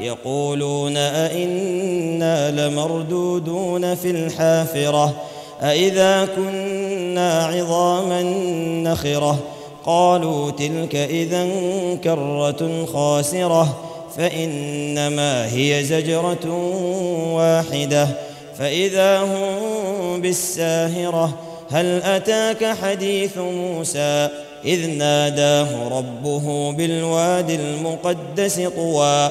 يقولون أئنا لمردودون في الحافرة أئذا كنا عظاما نخرة قالوا تلك إذا كرة خاسرة فإنما هي زجرة واحدة فإذا هم بالساهرة هل أتاك حديث موسى إذ ناداه ربه بالواد المقدس طوى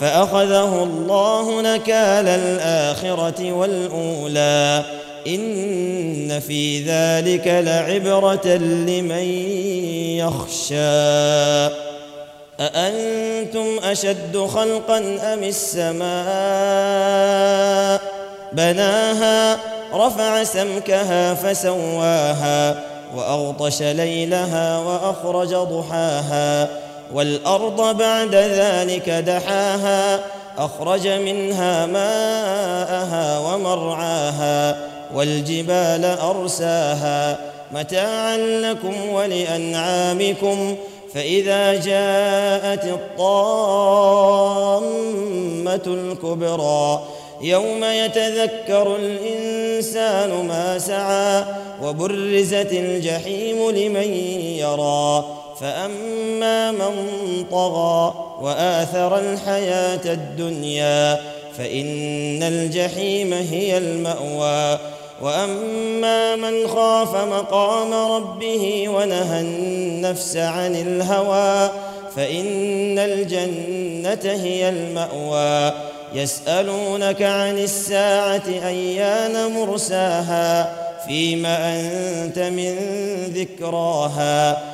فأخذه الله نكال الآخرة والأولى. إن في ذلك لعبرة لمن يخشى. أأنتم أشد خلقا أم السماء؟ بناها رفع سمكها فسواها وأغطش ليلها وأخرج ضحاها. والأرض بعد ذلك دحاها أخرج منها ماءها ومرعاها والجبال أرساها. متاعا لكم ولأنعامكم فإذا جاءت الطامة الكبرى يوم يتذكر الإنسان ما سعى وبرزت الجحيم لمن يرى. فأما من طغى وآثر الحياة الدنيا فإن الجحيم هي المأوى. وأما من خاف مقام ربه ونهى النفس عن الهوى فإن الجنة هي المأوى. يسألونك عن الساعة أيان مرساها؟ فيم أنت من ذكراها.